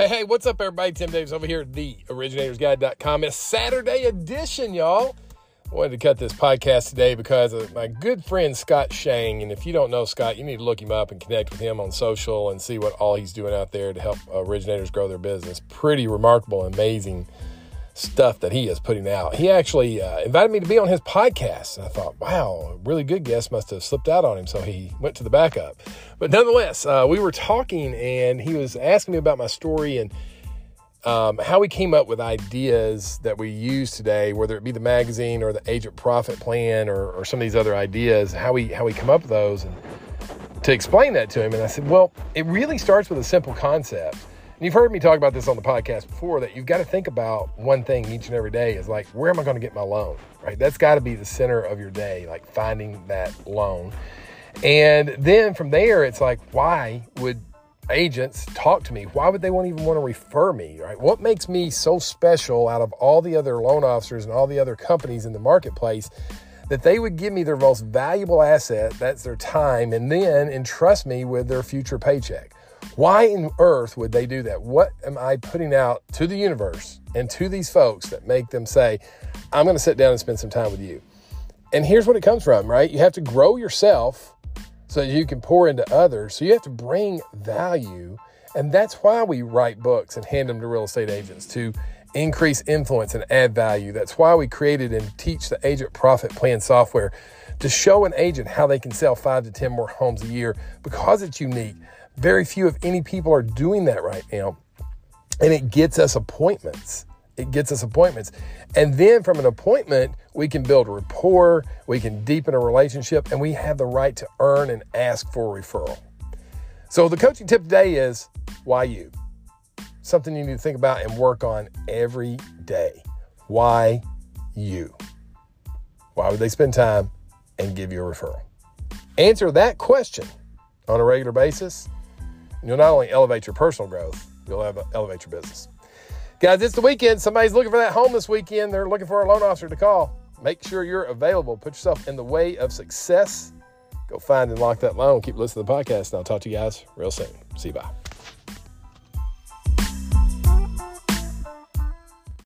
Hey, hey, what's up, everybody? Tim Davis over here at theoriginatorsguide.com. It's Saturday edition, y'all. I wanted to cut this podcast today because of my good friend Scott Shang. And if you don't know Scott, you need to look him up and connect with him on social and see what all he's doing out there to help originators grow their business. Pretty remarkable, amazing stuff that he is putting out. He actually uh, invited me to be on his podcast. And I thought, wow, a really good guest must have slipped out on him. So he went to the backup. But nonetheless, uh, we were talking and he was asking me about my story and um, how we came up with ideas that we use today, whether it be the magazine or the agent profit plan or, or some of these other ideas, how we how we come up with those and to explain that to him. And I said, well, it really starts with a simple concept and you've heard me talk about this on the podcast before that you've got to think about one thing each and every day is like, where am I going to get my loan? Right? That's got to be the center of your day, like finding that loan. And then from there, it's like, why would agents talk to me? Why would they want even want to refer me? Right? What makes me so special out of all the other loan officers and all the other companies in the marketplace that they would give me their most valuable asset, that's their time, and then entrust me with their future paycheck? Why in earth would they do that? What am I putting out to the universe and to these folks that make them say, I'm going to sit down and spend some time with you? And here's what it comes from, right? You have to grow yourself so you can pour into others. So you have to bring value. And that's why we write books and hand them to real estate agents to increase influence and add value. That's why we created and teach the agent profit plan software to show an agent how they can sell five to 10 more homes a year because it's unique. Very few, if any, people are doing that right now. And it gets us appointments. It gets us appointments. And then from an appointment, we can build rapport, we can deepen a relationship, and we have the right to earn and ask for a referral. So the coaching tip today is why you? Something you need to think about and work on every day. Why you? Why would they spend time and give you a referral? Answer that question on a regular basis You'll not only elevate your personal growth, you'll elevate your business. Guys, it's the weekend. Somebody's looking for that home this weekend. They're looking for a loan officer to call. Make sure you're available. Put yourself in the way of success. Go find and lock that loan. Keep listening to the podcast, and I'll talk to you guys real soon. See you. Bye.